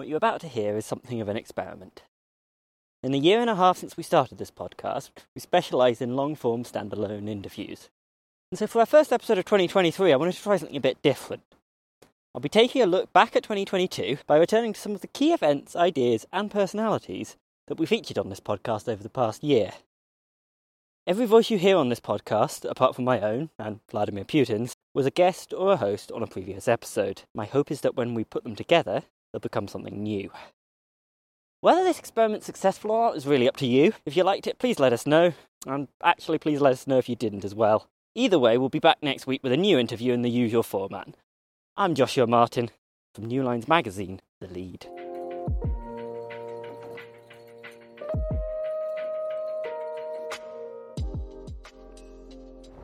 What you're about to hear is something of an experiment. In the year and a half since we started this podcast, we specialise in long form standalone interviews. And so for our first episode of 2023, I wanted to try something a bit different. I'll be taking a look back at 2022 by returning to some of the key events, ideas, and personalities that we featured on this podcast over the past year. Every voice you hear on this podcast, apart from my own and Vladimir Putin's, was a guest or a host on a previous episode. My hope is that when we put them together, they'll become something new. Whether this experiment's successful or not is really up to you. If you liked it, please let us know. And actually, please let us know if you didn't as well. Either way, we'll be back next week with a new interview in the usual format. I'm Joshua Martin from New Lines Magazine, The Lede.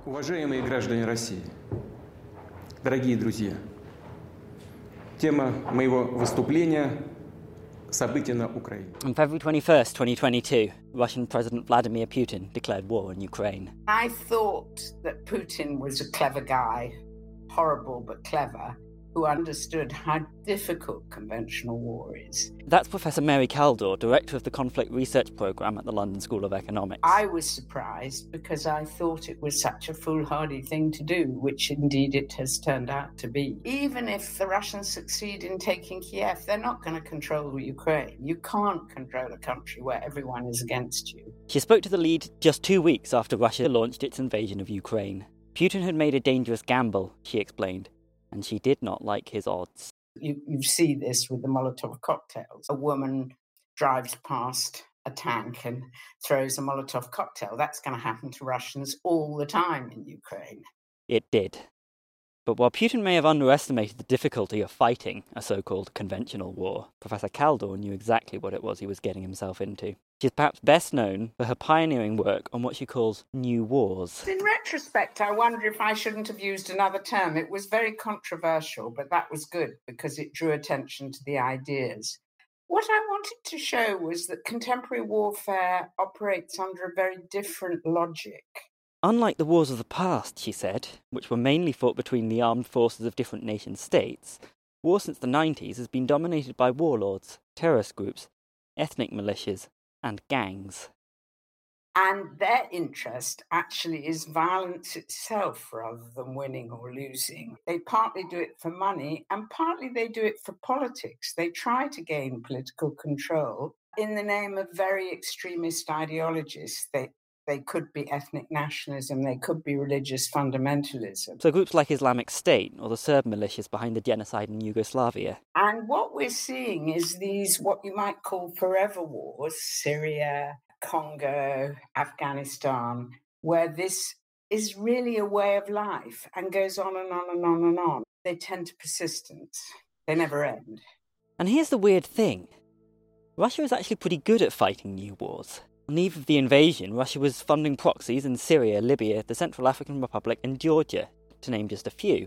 Уважаемые граждане России, дорогие друзья! тема моего выступления – события на Украине. On February 21st, 2022, Russian President Vladimir Putin declared war on Ukraine. I thought that Putin was a clever guy, horrible but clever, who understood how difficult conventional war is. That's Professor Mary Kaldor, Director of the Conflict Research Programme at the London School of Economics. I was surprised because I thought it was such a foolhardy thing to do, which indeed it has turned out to be. Even if the Russians succeed in taking Kiev, they're not going to control Ukraine. You can't control a country where everyone is against you. She spoke to the Lede just two weeks after Russia launched its invasion of Ukraine. Putin had made a dangerous gamble, she explained and she did not like his odds. You, you see this with the Molotov cocktails. A woman drives past a tank and throws a Molotov cocktail. That's going to happen to Russians all the time in Ukraine. It did. But while Putin may have underestimated the difficulty of fighting a so called conventional war, Professor Kaldor knew exactly what it was he was getting himself into. She's perhaps best known for her pioneering work on what she calls new wars. In retrospect, I wonder if I shouldn't have used another term. It was very controversial, but that was good because it drew attention to the ideas. What I wanted to show was that contemporary warfare operates under a very different logic. Unlike the wars of the past, she said, which were mainly fought between the armed forces of different nation states, war since the 90s has been dominated by warlords, terrorist groups, ethnic militias, and gangs. And their interest actually is violence itself rather than winning or losing. They partly do it for money and partly they do it for politics. They try to gain political control in the name of very extremist ideologies. They, they could be ethnic nationalism, they could be religious fundamentalism. So, groups like Islamic State or the Serb militias behind the genocide in Yugoslavia. And what we're seeing is these, what you might call forever wars Syria, Congo, Afghanistan, where this is really a way of life and goes on and on and on and on. They tend to persistence, they never end. And here's the weird thing Russia is actually pretty good at fighting new wars. On the eve of the invasion, Russia was funding proxies in Syria, Libya, the Central African Republic, and Georgia, to name just a few.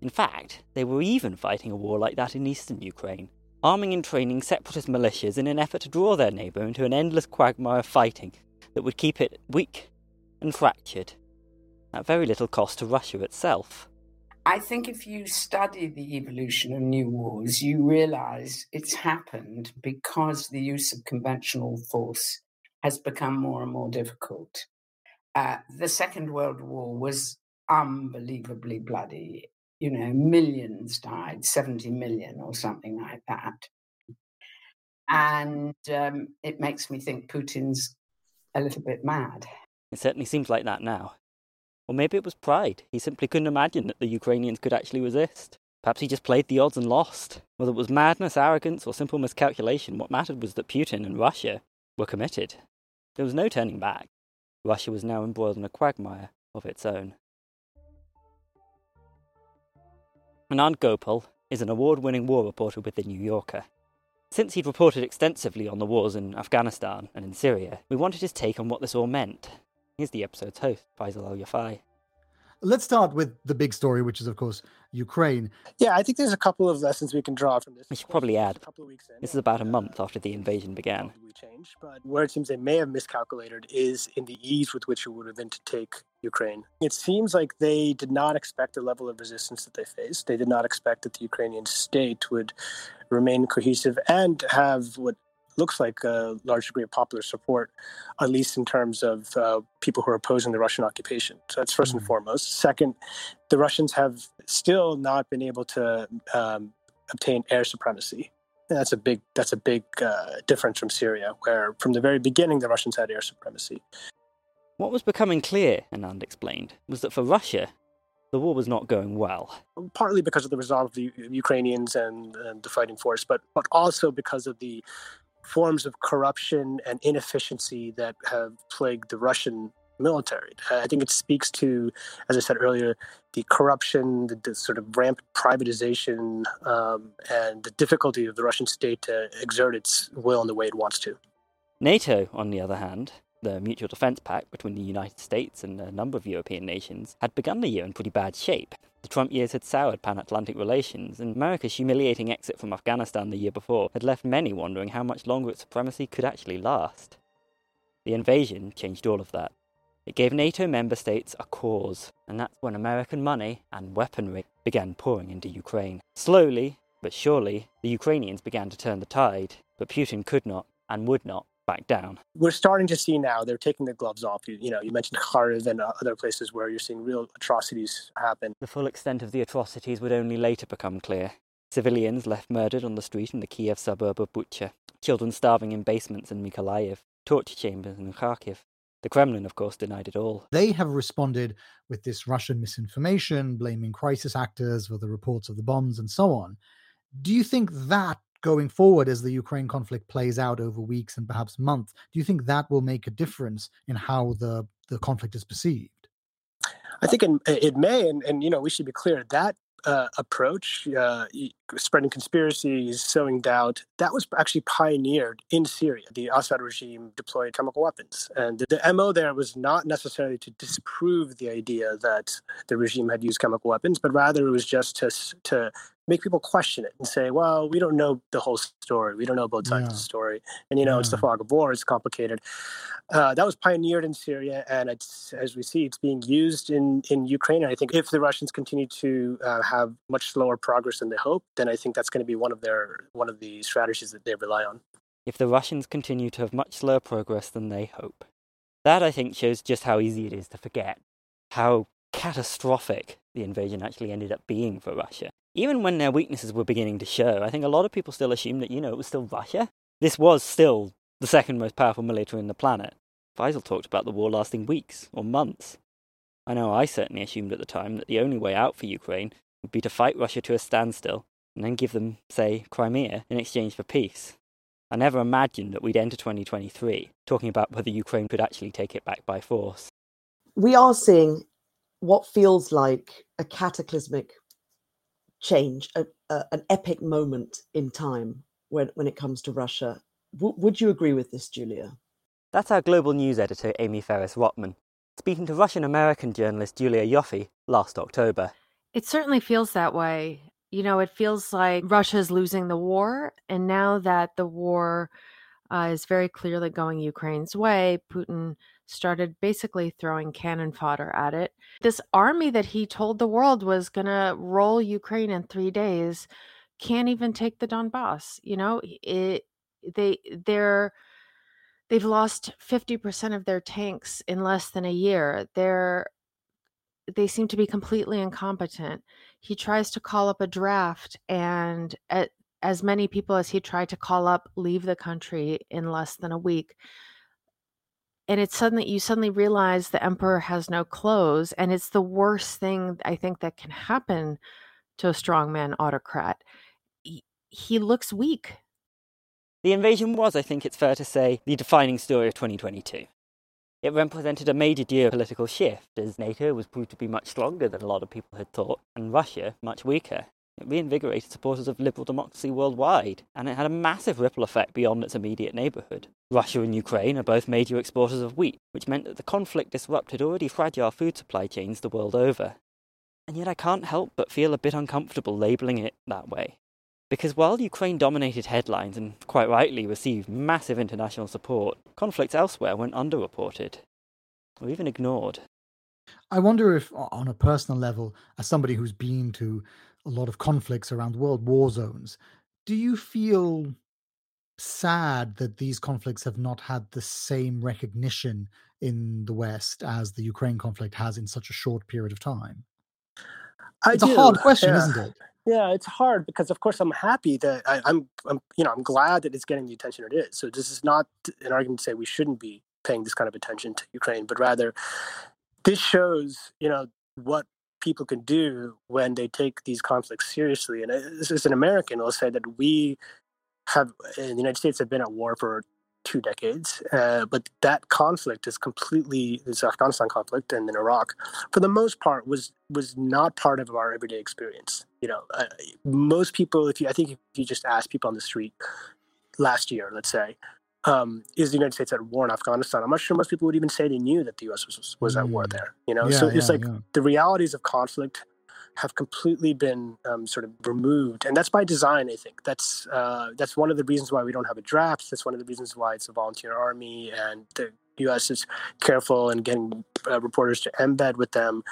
In fact, they were even fighting a war like that in eastern Ukraine, arming and training separatist militias in an effort to draw their neighbour into an endless quagmire of fighting that would keep it weak and fractured, at very little cost to Russia itself. I think if you study the evolution of new wars, you realize it's happened because the use of conventional force has become more and more difficult. Uh, the Second World War was unbelievably bloody. You know, millions died, 70 million or something like that. And um, it makes me think Putin's a little bit mad. It certainly seems like that now. Or maybe it was pride. He simply couldn't imagine that the Ukrainians could actually resist. Perhaps he just played the odds and lost. Whether it was madness, arrogance, or simple miscalculation, what mattered was that Putin and Russia were committed. There was no turning back. Russia was now embroiled in a quagmire of its own. Anand Gopal is an award winning war reporter with The New Yorker. Since he'd reported extensively on the wars in Afghanistan and in Syria, we wanted his take on what this all meant. Here's the episode's host, Faisal Al Yafai. Let's start with the big story, which is, of course, Ukraine. Yeah, I think there's a couple of lessons we can draw from this. We should probably add, a couple of weeks in, this is about a month uh, after the invasion began. We change, but where it seems they may have miscalculated is in the ease with which it would have been to take Ukraine. It seems like they did not expect the level of resistance that they faced. They did not expect that the Ukrainian state would remain cohesive and have what looks like a large degree of popular support, at least in terms of uh, people who are opposing the Russian occupation. So that's 1st mm-hmm. and foremost. Second, the Russians have still not been able to um, obtain air supremacy. And that's a big that's a big uh, difference from Syria, where from the very beginning the Russians had air supremacy. What was becoming clear, Anand explained, was that for Russia, the war was not going well. Partly because of the resolve of the Ukrainians and, and the fighting force, but but also because of the forms of corruption and inefficiency that have plagued the Russian military. I think it speaks to, as I said earlier, the corruption, the, the sort of rampant privatization, um, and the difficulty of the Russian state to exert its will in the way it wants to. NATO, on the other hand, the mutual defence pact between the United States and a number of European nations, had begun the year in pretty bad shape. The Trump years had soured pan Atlantic relations, and America's humiliating exit from Afghanistan the year before had left many wondering how much longer its supremacy could actually last. The invasion changed all of that. It gave NATO member states a cause, and that's when American money and weaponry began pouring into Ukraine. Slowly, but surely, the Ukrainians began to turn the tide, but Putin could not and would not back down. We're starting to see now they're taking the gloves off. You, you know, you mentioned Kharkiv and uh, other places where you're seeing real atrocities happen. The full extent of the atrocities would only later become clear. Civilians left murdered on the street in the Kiev suburb of Bucha, children starving in basements in Mykolaiv, torture chambers in Kharkiv. The Kremlin, of course, denied it all. They have responded with this Russian misinformation, blaming crisis actors for the reports of the bombs and so on. Do you think that going forward as the Ukraine conflict plays out over weeks and perhaps months, do you think that will make a difference in how the, the conflict is perceived? I think it, it may, and, and you know we should be clear that uh, approach, uh, spreading conspiracies, sowing doubt, that was actually pioneered in Syria. The Assad regime deployed chemical weapons. And the, the, MO there was not necessarily to disprove the idea that the regime had used chemical weapons, but rather it was just to, to make people question it and say, well, we don't know the whole story. We don't know both sides yeah. of the story. And, you know, yeah. it's the fog of war. It's complicated. Uh, that was pioneered in Syria. And it's, as we see, it's being used in, in Ukraine. And I think if the Russians continue to uh, have much slower progress than they hope, then I think that's going to be one of their one of the strategies that they rely on. If the Russians continue to have much slower progress than they hope. That, I think, shows just how easy it is to forget how catastrophic the invasion actually ended up being for Russia even when their weaknesses were beginning to show, I think a lot of people still assumed that, you know, it was still Russia. This was still the second most powerful military on the planet. Faisal talked about the war lasting weeks or months. I know I certainly assumed at the time that the only way out for Ukraine would be to fight Russia to a standstill and then give them, say, Crimea in exchange for peace. I never imagined that we'd enter 2023 talking about whether Ukraine could actually take it back by force. We are seeing what feels like a cataclysmic change, a, a, an epic moment in time when, when it comes to Russia. W- would you agree with this, Julia? That's our global news editor, Amie Ferris Rotman, speaking to Russian American journalist Julia Ioffe last October. It certainly feels that way. You know, it feels like Russia's losing the war. And now that the war uh, is very clearly going Ukraine's way, Putin started basically throwing cannon fodder at it. This army that he told the world was going to roll Ukraine in 3 days can't even take the Donbass, you know? It they they're they've lost 50% of their tanks in less than a year. They're they seem to be completely incompetent. He tries to call up a draft and at, as many people as he tried to call up leave the country in less than a week and it's suddenly you suddenly realize the emperor has no clothes and it's the worst thing i think that can happen to a strongman autocrat. He, he looks weak. The invasion was i think it's fair to say the defining story of 2022 it represented a major geopolitical shift as nato was proved to be much stronger than a lot of people had thought and russia much weaker it reinvigorated supporters of liberal democracy worldwide, and it had a massive ripple effect beyond its immediate neighbourhood. Russia and Ukraine are both major exporters of wheat, which meant that the conflict disrupted already fragile food supply chains the world over. And yet I can't help but feel a bit uncomfortable labelling it that way. Because while Ukraine dominated headlines and quite rightly received massive international support, conflicts elsewhere went underreported, or even ignored. I wonder if, on a personal level, as somebody who's been to a lot of conflicts around the world, war zones, do you feel sad that these conflicts have not had the same recognition in the West as the Ukraine conflict has in such a short period of time? I it's do. a hard question, yeah. isn't it? Yeah, it's hard because, of course, I'm happy that I, I'm, I'm, you know, I'm glad that it's getting the attention it is. So this is not an argument to say we shouldn't be paying this kind of attention to Ukraine, but rather this shows, you know, what people can do when they take these conflicts seriously. And as an American, I'll say that we have in the United States have been at war for two decades, uh, but that conflict is completely this Afghanistan conflict and then Iraq, for the most part, was was not part of our everyday experience. You know, uh, most people, if you, I think, if you just ask people on the street last year, let's say, um, is the United States at war in Afghanistan? I'm not sure most people would even say they knew that the U.S. was was at war there. You know, Yeah, so it's yeah, like yeah. the realities of conflict have completely been um, sort of removed, and that's by design. I think that's uh, that's one of the reasons why we don't have a draft. That's one of the reasons why it's a volunteer army, and the U.S. is careful and getting uh, reporters to embed with them.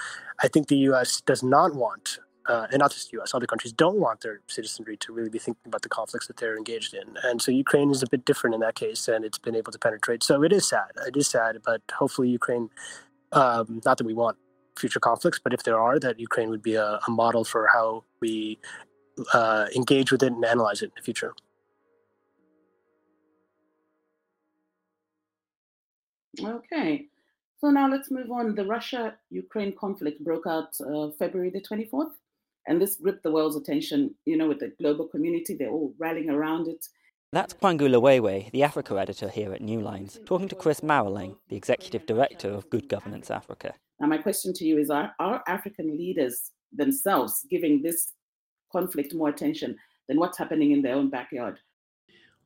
I think the U.S. does not want, uh, and not just the U.S. Other countries don't want their citizenry to really be thinking about the conflicts that they're engaged in, and so Ukraine is a bit different in that case, and it's been able to penetrate. So it is sad. It is sad, but hopefully Ukraine. Um, not that we want future conflicts, but if there are, that Ukraine would be a, a model for how we uh, engage with it and analyze it in the future. Okay. So now let's move on. The Russia Ukraine conflict broke out uh, February the 24th, and this gripped the world's attention. You know, with the global community, they're all rallying around it. That's Kwangu Liwewe, the Africa editor here at New Lines, talking to Chris Maroleng, the executive director of Good Governance Africa. Now, my question to you is Are, are African leaders themselves giving this conflict more attention than what's happening in their own backyard?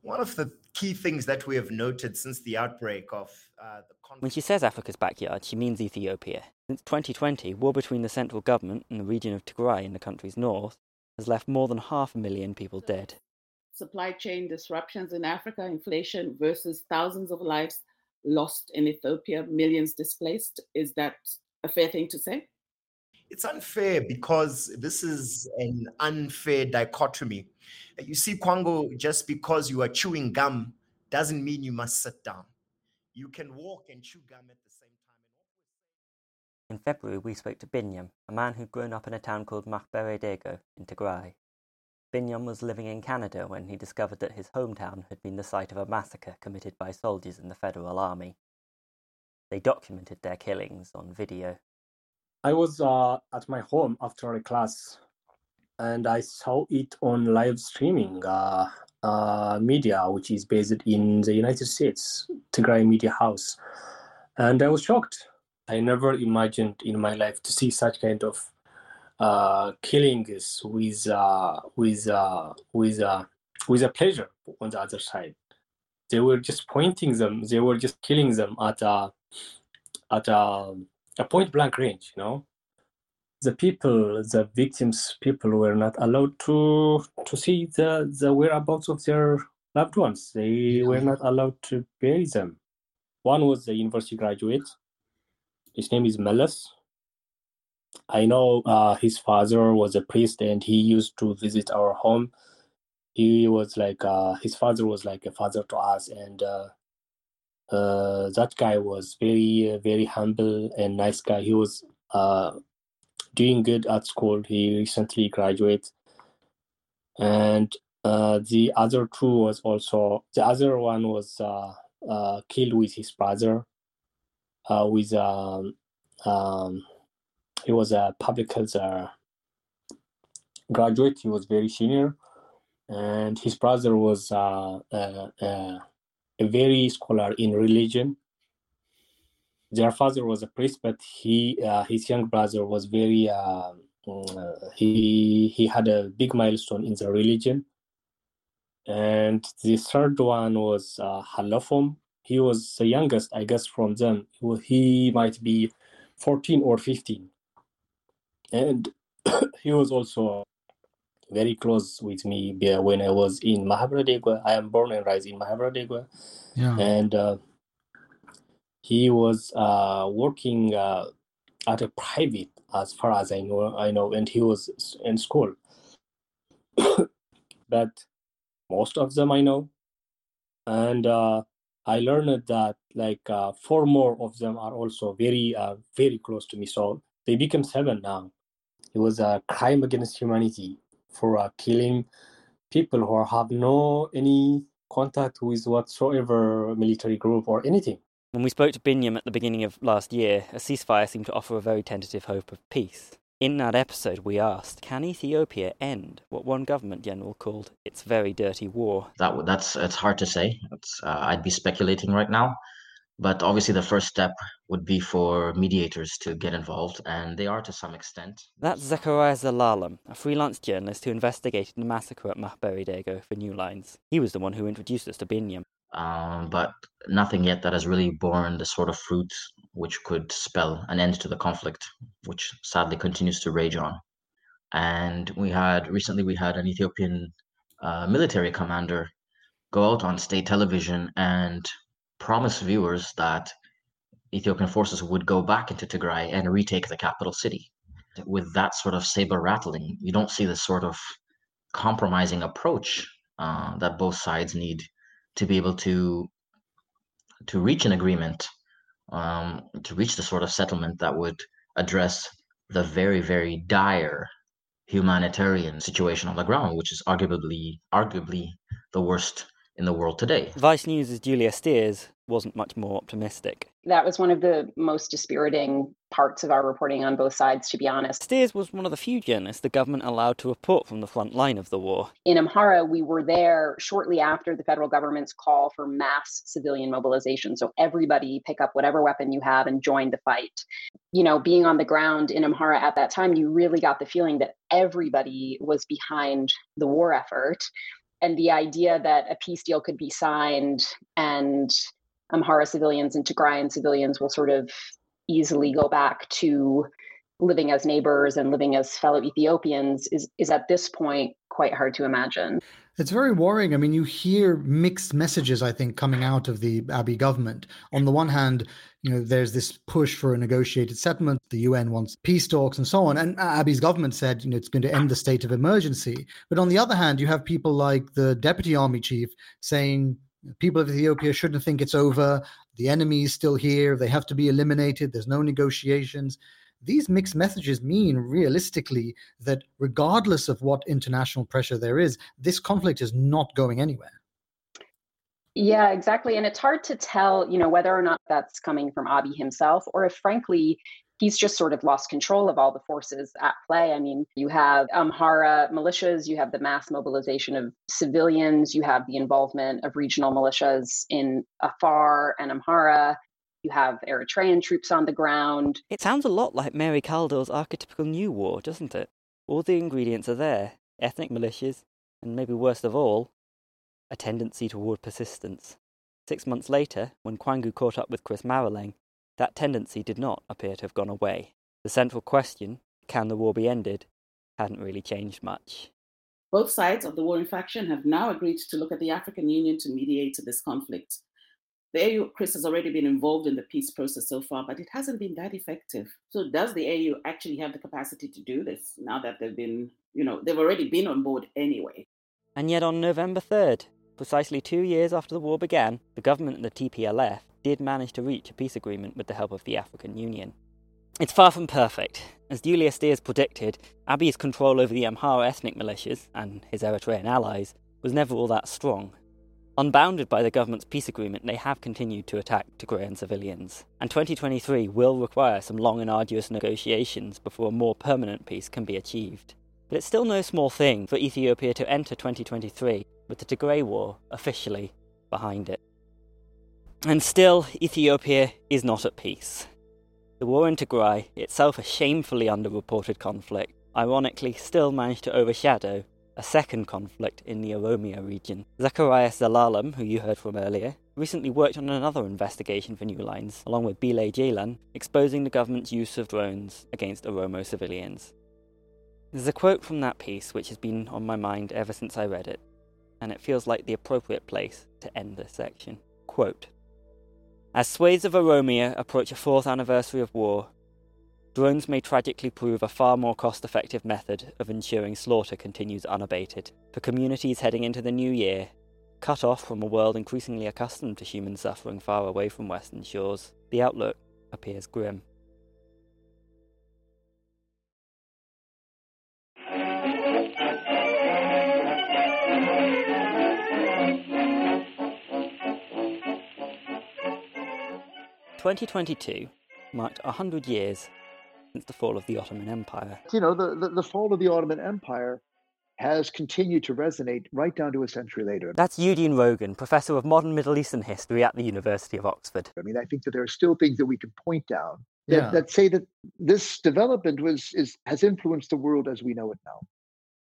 One of the key things that we have noted since the outbreak of uh, the conflict. When she says Africa's backyard, she means Ethiopia. Since 2020, war between the central government and the region of Tigray in the country's north has left more than half a million people dead. Supply chain disruptions in Africa, inflation versus thousands of lives lost in Ethiopia, millions displaced. Is that a fair thing to say? It's unfair because this is an unfair dichotomy. You see, Kwangu, just because you are chewing gum doesn't mean you must sit down. You can walk and chew gum at the same time. In February, we spoke to Binyam, a man who'd grown up in a town called Mahbere Dego in Tigray. Binyam was living in Canada when he discovered that his hometown had been the site of a massacre committed by soldiers in the Federal Army. They documented their killings on video. I was uh, at my home after a class and I saw it on live streaming uh, uh, media, which is based in the United States, Tigray Media House. And I was shocked. I never imagined in my life to see such kind of uh, killings with uh, with uh, with uh, with a pleasure on the other side. They were just pointing them. They were just killing them at a at a, a point blank range. You know, the people, the victims, people were not allowed to to see the the whereabouts of their loved ones. They were not allowed to bury them. One was a university graduate. His name is Meles. I know uh, his father was a priest and he used to visit our home. He was like, uh, his father was like a father to us. And uh, uh, that guy was very, very humble and nice guy. He was uh, doing good at school. He recently graduated. And uh, the other two was also, the other one was uh, uh, killed with his brother, uh, with, um, um, he was a public health uh, graduate. He was very senior, and his brother was a very scholar in religion. Their father was a priest, but he uh, his young brother was very uh, uh, he he had a big milestone in the religion. And the third one was uh, Halafom. He was the youngest, I guess, from them. He might be 14 or 15 and he was also very close with me be- when I was in Mahabradegwa. I am born and raised in Mahabradegwa, Yeah. and uh, he was uh, working uh, at a private, as far as I know. I know, and he was in school. but most of them I know, and uh, I learned that like uh, four more of them are also very, uh, very close to me. So they become seven now. It was a crime against humanity for uh, killing people who have no any contact with whatsoever military group or anything. When we spoke to Binyam at the beginning of last year, a ceasefire seemed to offer a very tentative hope of peace. In that episode, we asked, can Ethiopia end what one government general called its very dirty war? That that's it's hard to say. Uh, I'd be speculating right now, but obviously the first step would be for mediators to get involved, and they are to some extent. That's Zecharias Zelalem, a freelance journalist who investigated the massacre at Mahbere Dego for New Lines. He was the one who introduced us to Binyam um, but nothing yet that has really borne the sort of fruit which could spell an end to the conflict, which sadly continues to rage on. And we had recently we had an Ethiopian uh, military commander go out on state television and promise viewers that Ethiopian forces would go back into Tigray and retake the capital city. With that sort of saber rattling, you don't see the sort of compromising approach uh, that both sides need to be able to to reach an agreement, um, to reach the sort of settlement that would address the very very dire humanitarian situation on the ground, which is arguably arguably the worst in the world today. Vice News' Julia Steers wasn't much more optimistic. That was one of the most dispiriting parts of our reporting on both sides, to be honest. Steers was one of the few journalists the government allowed to report from the front line of the war. In Amhara, we were there shortly after the federal government's call for mass civilian mobilization. So everybody pick up whatever weapon you have and join the fight. You know, being on the ground in Amhara at that time, you really got the feeling that everybody was behind the war effort. And the idea that a peace deal could be signed and um, Amhara civilians and Tigrayan civilians will sort of easily go back to living as neighbors and living as fellow Ethiopians is is at this point quite hard to imagine. It's very worrying. I mean, you hear mixed messages, I think, coming out of the Abiy government. On the one hand, you know, there's this push for a negotiated settlement. The UN wants peace talks and so on. And Abiy's government said, you know, it's going to end the state of emergency. But on the other hand, you have people like the deputy army chief saying, people of Ethiopia shouldn't think it's over. The enemy is still here. They have to be eliminated. There's no negotiations. These mixed messages mean realistically that regardless of what international pressure there is, this conflict is not going anywhere. Yeah, exactly. And it's hard to tell, you know, whether or not that's coming from Abiy himself or if frankly he's just sort of lost control of all the forces at play. I mean, you have Amhara militias, you have the mass mobilization of civilians, you have the involvement of regional militias in Afar and Amhara. You have Eritrean troops on the ground. It sounds a lot like Mary Kaldor's archetypical new war, doesn't it? All the ingredients are there ethnic militias, and maybe worst of all, a tendency toward persistence. Six months later, when Kwangu caught up with Chris Maroleng, that tendency did not appear to have gone away. The central question, can the war be ended, hadn't really changed much. Both sides of the warring faction have now agreed to look at the African Union to mediate this conflict. The AU, Chris, has already been involved in the peace process so far, but it hasn't been that effective. So, does the AU actually have the capacity to do this now that they've been, you know, they've already been on board anyway? And yet, on November 3rd, precisely two years after the war began, the government and the TPLF did manage to reach a peace agreement with the help of the African Union. It's far from perfect. As Julia Steers predicted, Abiy's control over the Amhara ethnic militias and his Eritrean allies was never all that strong. Unbounded by the government's peace agreement, they have continued to attack Tigrayan civilians. And 2023 will require some long and arduous negotiations before a more permanent peace can be achieved. But it's still no small thing for Ethiopia to enter 2023 with the Tigray War officially behind it. And still, Ethiopia is not at peace. The war in Tigray, itself a shamefully underreported conflict, ironically still managed to overshadow a second conflict in the Oromia region. Zecharias Zelalem, who you heard from earlier, recently worked on another investigation for New Lines, along with Bile Ceylan, exposing the government's use of drones against Oromo civilians. There's a quote from that piece which has been on my mind ever since I read it, and it feels like the appropriate place to end this section. Quote, as swathes of Oromia approach a fourth anniversary of war, drones may tragically prove a far more cost effective method of ensuring slaughter continues unabated. For communities heading into the new year, cut off from a world increasingly accustomed to human suffering far away from Western shores, the outlook appears grim. Twenty twenty two marked a hundred years since the fall of the Ottoman Empire. You know, the, the, the fall of the Ottoman Empire has continued to resonate right down to a century later. That's Eugene Rogan, Professor of Modern Middle Eastern History at the University of Oxford. I mean, I think that there are still things that we can point down that, Yeah. that say that this development was is has influenced the world as we know it now.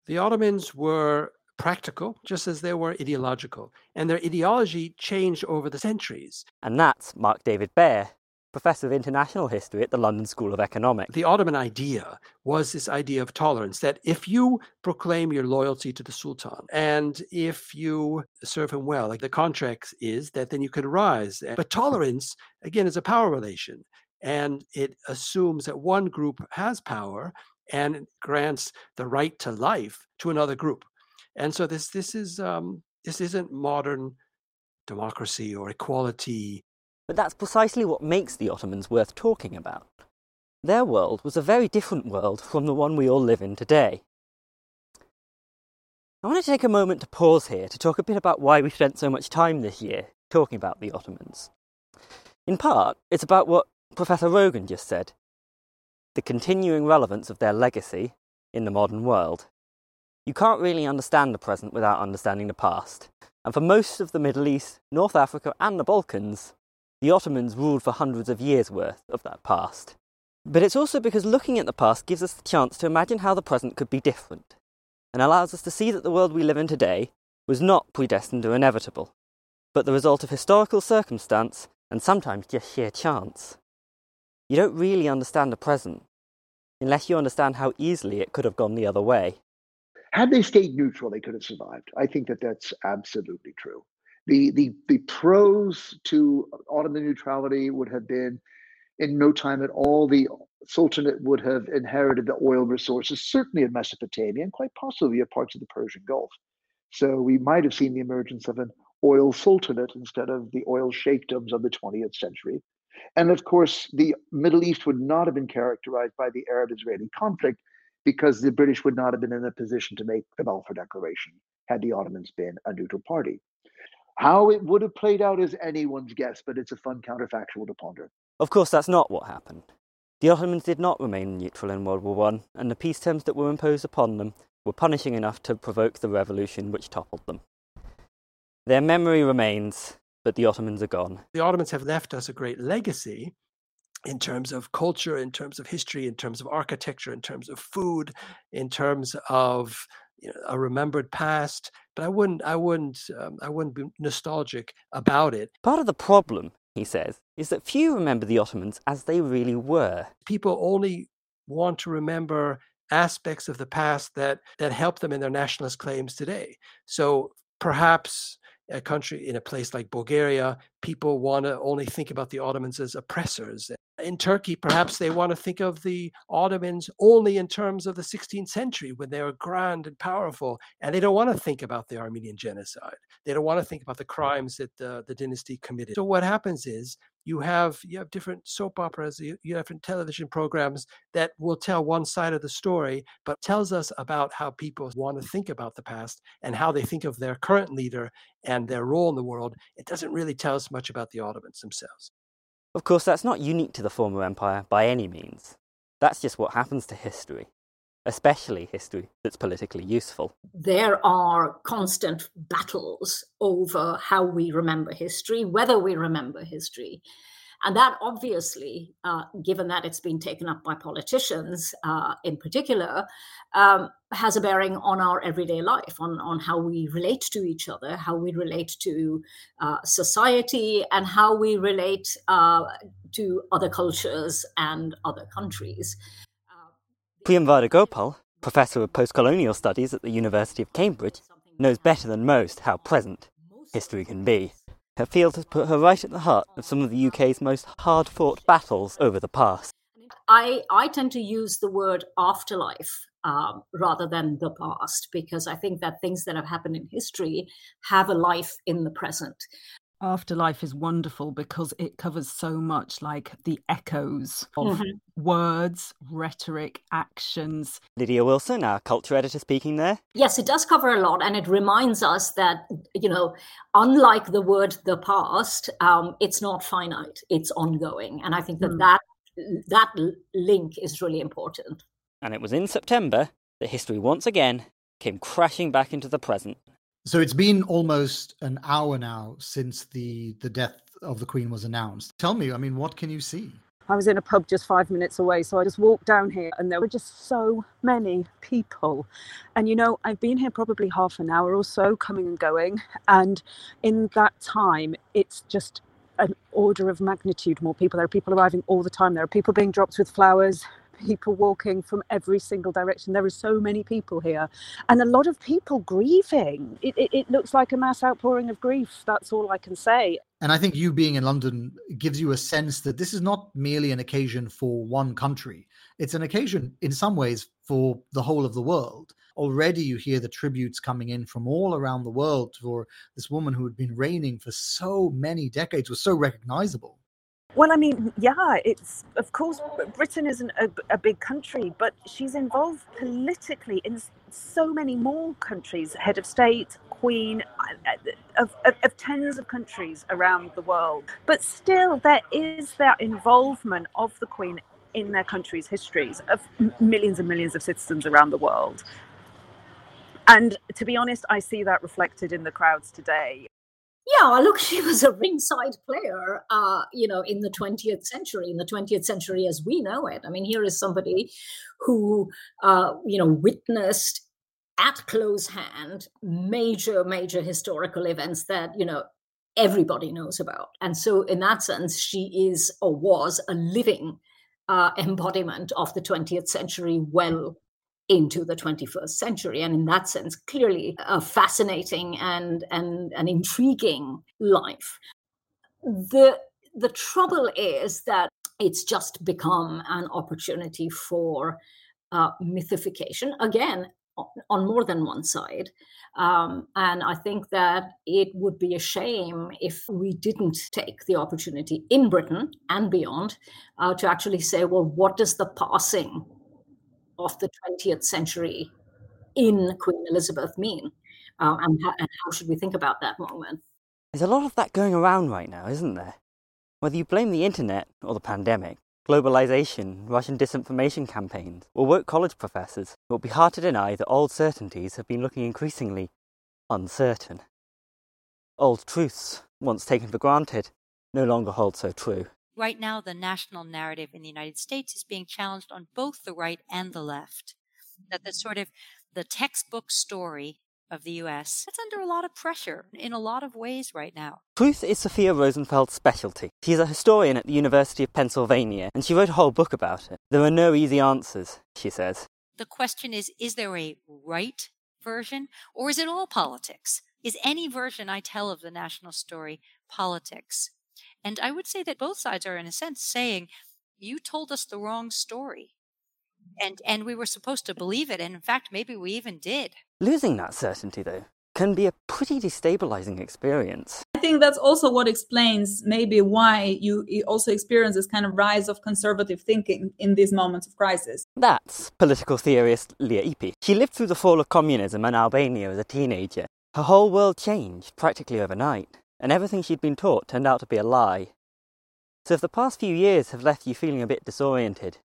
The Ottomans were practical, just as they were ideological, and their ideology changed over the centuries. And that's Mark David Baer, Professor of International History at the London School of Economics. The Ottoman idea was this idea of tolerance that if you proclaim your loyalty to the Sultan and if you serve him well, like the contract is, that then you can rise. But tolerance, again, is a power relation. And it assumes that one group has power and grants the right to life to another group. And so this this is um, this isn't modern democracy or equality But that's precisely what makes the Ottomans worth talking about. Their world was a very different world from the one we all live in today. I want to take a moment to pause here to talk a bit about why we spent so much time this year talking about the Ottomans. In part, it's about what Professor Rogan just said the continuing relevance of their legacy in the modern world. You can't really understand the present without understanding the past, and for most of the Middle East, North Africa, and the Balkans, the Ottomans ruled for hundreds of years' worth of that past. But it's also because looking at the past gives us the chance to imagine how the present could be different, and allows us to see that the world we live in today was not predestined or inevitable, but the result of historical circumstance and sometimes just sheer chance. You don't really understand the present unless you understand how easily it could have gone the other way. Had they stayed neutral, they could have survived. I think that that's absolutely true. The the the pros to Ottoman neutrality would have been, in no time at all, the Sultanate would have inherited the oil resources, certainly in Mesopotamia and quite possibly of parts of the Persian Gulf. So we might have seen the emergence of an oil sultanate instead of the oil sheikdoms of the 20th century. And of course, the Middle East would not have been characterized by the Arab Israeli conflict because the British would not have been in a position to make the Balfour Declaration had the Ottomans been a neutral party. How it would have played out is anyone's guess, but it's a fun counterfactual to ponder. Of course, that's not what happened. The Ottomans did not remain neutral in World War I, and the peace terms that were imposed upon them were punishing enough to provoke the revolution which toppled them. Their memory remains, but the Ottomans are gone. the Ottomans have left us a great legacy in terms of culture, in terms of history, in terms of architecture, in terms of food, in terms of you know, a remembered past. But I wouldn't, I wouldn't, um, I wouldn't be nostalgic about it. Part of the problem, he says, is that few remember the Ottomans as they really were. People only want to remember aspects of the past that that help them in their nationalist claims today. So perhaps a country in a place like Bulgaria, people want to only think about the Ottomans as oppressors. In Turkey, perhaps they want to think of the Ottomans only in terms of the 16th century when they were grand and powerful, and they don't want to think about the Armenian genocide. They don't want to think about the crimes that the, the dynasty committed. So what happens is you have you have different soap operas, you, you have different television programs that will tell one side of the story, but tells us about how people want to think about the past and how they think of their current leader and their role in the world. It doesn't really tell us much about the Ottomans themselves. Of course, that's not unique to the former empire by any means. That's just what happens to history, especially history that's politically useful. there are constant battles over how we remember history, whether we remember history. And that obviously, uh, given that it's been taken up by politicians uh, in particular, um, has a bearing on our everyday life, on, on how we relate to each other, how we relate to uh, society, and how we relate uh, to other cultures and other countries. Priyamvada Gopal, Professor of Postcolonial Studies at the University of Cambridge, knows better than most how present history can be. Her field has put her right at the heart of some of the UK's most hard fought battles over the past. I, I tend to use the word afterlife um, rather than the past because I think that things that have happened in history have a life in the present. Afterlife is wonderful because it covers so much like the echoes of Mhm. words, rhetoric, actions. Lydia Wilson, our culture editor, speaking there. Yes, it does cover a lot, and it reminds us that you know, unlike the word "the past," um, it's not finite; it's ongoing, and I think that Hmm. that that link is really important. And it was in September that history once again came crashing back into the present. So it's been almost an hour now since the the death of the Queen was announced. Tell me, I mean, what can you see? I was in a pub just five minutes away, so I just walked down here and there were just so many people. And you know, I've been here probably half an hour or so, coming and going. And in that time, it's just an order of magnitude more people. There are people arriving all the time. There are people being dropped with flowers, people walking from every single direction. There are so many people here, and a lot of people grieving. It, it, it looks like a mass outpouring of grief. That's all I can say. And I think you being in London gives you a sense that this is not merely an occasion for one country. It's an occasion, in some ways, for the whole of the world. Already, you hear the tributes coming in from all around the world for this woman who had been reigning for so many decades, was so recognizable. Well, I mean, yeah, it's of course Britain isn't a, a big country, but she's involved politically in so many more countries, head of state, queen, of, of, of tens of countries around the world. But still, there is that involvement of the queen in their country's histories of millions and millions of citizens around the world. And to be honest, I see that reflected in the crowds today. Yeah, look, she was a ringside player, uh, you know, in the 20th century, in the 20th century as we know it. I mean, here is somebody who, uh, you know, witnessed at close hand major, major historical events that, you know, everybody knows about. And so, in that sense, she is or was a living uh, embodiment of the 20th century well into the 21st century. And in that sense clearly a fascinating and and an intriguing life. The the trouble is that it's just become an opportunity for uh, mythification again on more than one side. Um, and i think that it would be a shame if we didn't take the opportunity in britain and beyond uh, to actually say well what does the passing of the 20th century in Queen Elizabeth mean? Uh, and, how, and how should we think about that moment? There's a lot of that going around right now, isn't there? Whether you blame the internet or the pandemic, globalization, Russian disinformation campaigns, or woke college professors, it would be hard to deny that old certainties have been looking increasingly uncertain. Old truths, once taken for granted, no longer hold so true. Right now, the national narrative in the United States is being challenged on both the right and the left. That the sort of the textbook story of the US, that's under a lot of pressure in a lot of ways right now. Truth is Sophia Rosenfeld's specialty. She's a historian at the University of Pennsylvania, and she wrote a whole book about it. There are no easy answers, she says. The question is is there a right version or is it all politics? Is any version I tell of the national story politics? And I would say that both sides are, in a sense, saying, you told us the wrong story. And, and we were supposed to believe it. And in fact, maybe we even did. Losing that certainty, though, can be a pretty destabilizing experience. I think that's also what explains maybe why you you also experience this kind of rise of conservative thinking in these moments of crisis. That's political theorist Lea Ypi. She lived through the fall of communism in Albania as a teenager. Her whole world changed practically overnight, and everything she'd been taught turned out to be a lie. So if the past few years have left you feeling a bit disoriented,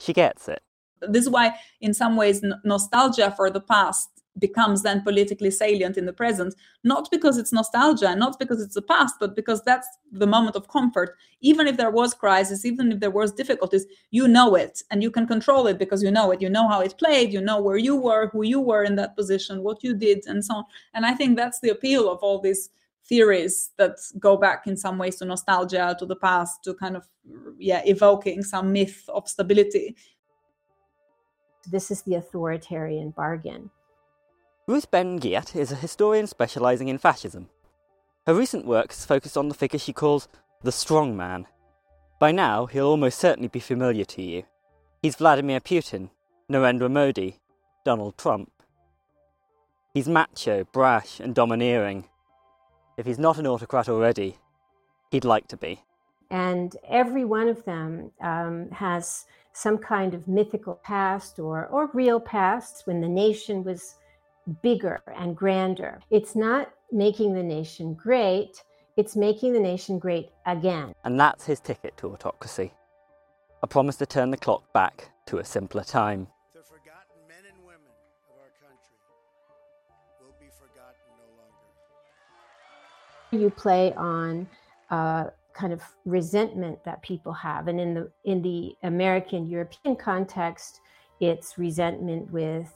she gets it. This is why, in some ways, n- nostalgia for the past becomes then politically salient in the present, not because it's nostalgia, not because it's the past, but because that's the moment of comfort. Even if there was crisis, even if there was difficulties, you know it and you can control it because you know it. You know how it played, you know where you were, who you were in that position, what you did, and so on. And I think that's the appeal of all these theories that go back in some ways to nostalgia, to the past, to kind of yeah, evoking some myth of stability. This is the authoritarian bargain. Ruth Ben Ghiat is a historian specialising in fascism. Her recent work has focused on the figure she calls the strong man. By now, he'll almost certainly be familiar to you. He's Vladimir Putin, Narendra Modi, Donald Trump. He's macho, brash, and domineering. If he's not an autocrat already, he'd like to be. And every one of them um, has some kind of mythical past or, or real past when the nation was bigger and grander. It's not making the nation great, it's making the nation great again. And that's his ticket to autocracy. A promise to turn the clock back to a simpler time. You play on uh, kind of resentment that people have, and in the in the American European context, it's resentment with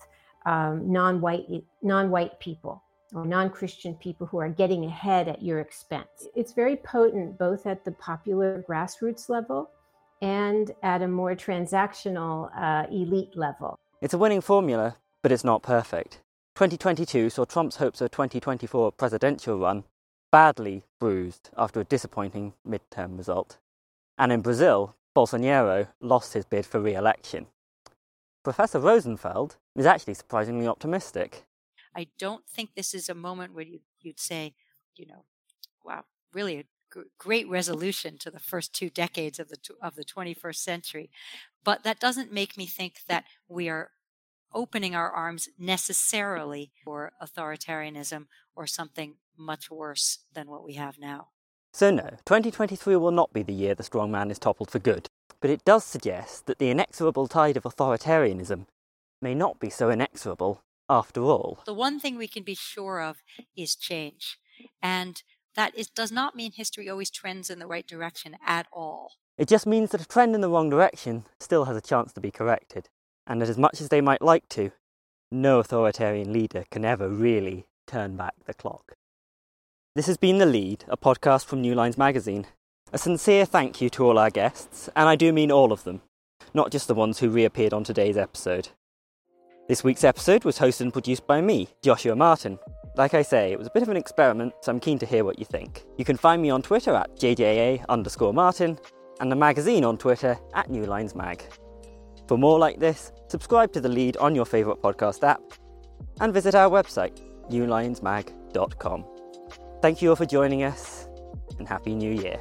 um, non-white non-white people or non-Christian people who are getting ahead at your expense. It's very potent both at the popular grassroots level and at a more transactional uh, elite level. It's a winning formula, but it's not perfect. 2022 saw Trump's hopes of 2024 presidential run badly bruised after a disappointing midterm result. And in Brazil, Bolsonaro lost his bid for re election. Professor Rosenfeld is actually surprisingly optimistic. I don't think this is a moment where you, would say, you know, wow, really a great resolution to the first two decades of the of the 21st century. But that doesn't make me think that we are opening our arms necessarily for authoritarianism or something much worse than what we have now. So, no, 2023 will not be the year the strong man is toppled for good, but it does suggest that the inexorable tide of authoritarianism may not be so inexorable after all. The one thing we can be sure of is change. And that is, does not mean history always trends in the right direction at all. It just means that a trend in the wrong direction still has a chance to be corrected, and that as much as they might like to, no authoritarian leader can ever really turn back the clock. This has been The Lede, a podcast from New Lines magazine. A sincere thank you to all our guests, and I do mean all of them, not just the ones who reappeared on today's episode. This week's episode was hosted and produced by me, Joshua Martin. Like I say, it was a bit of an experiment, so I'm keen to hear what you think. You can find me on Twitter at JJA underscore Martin, and the magazine on Twitter at New Lines Mag. For more like this, subscribe to The Lede on your favourite podcast app, and visit our website, newlinesmag.com. Thank you all for joining us, and Happy New Year.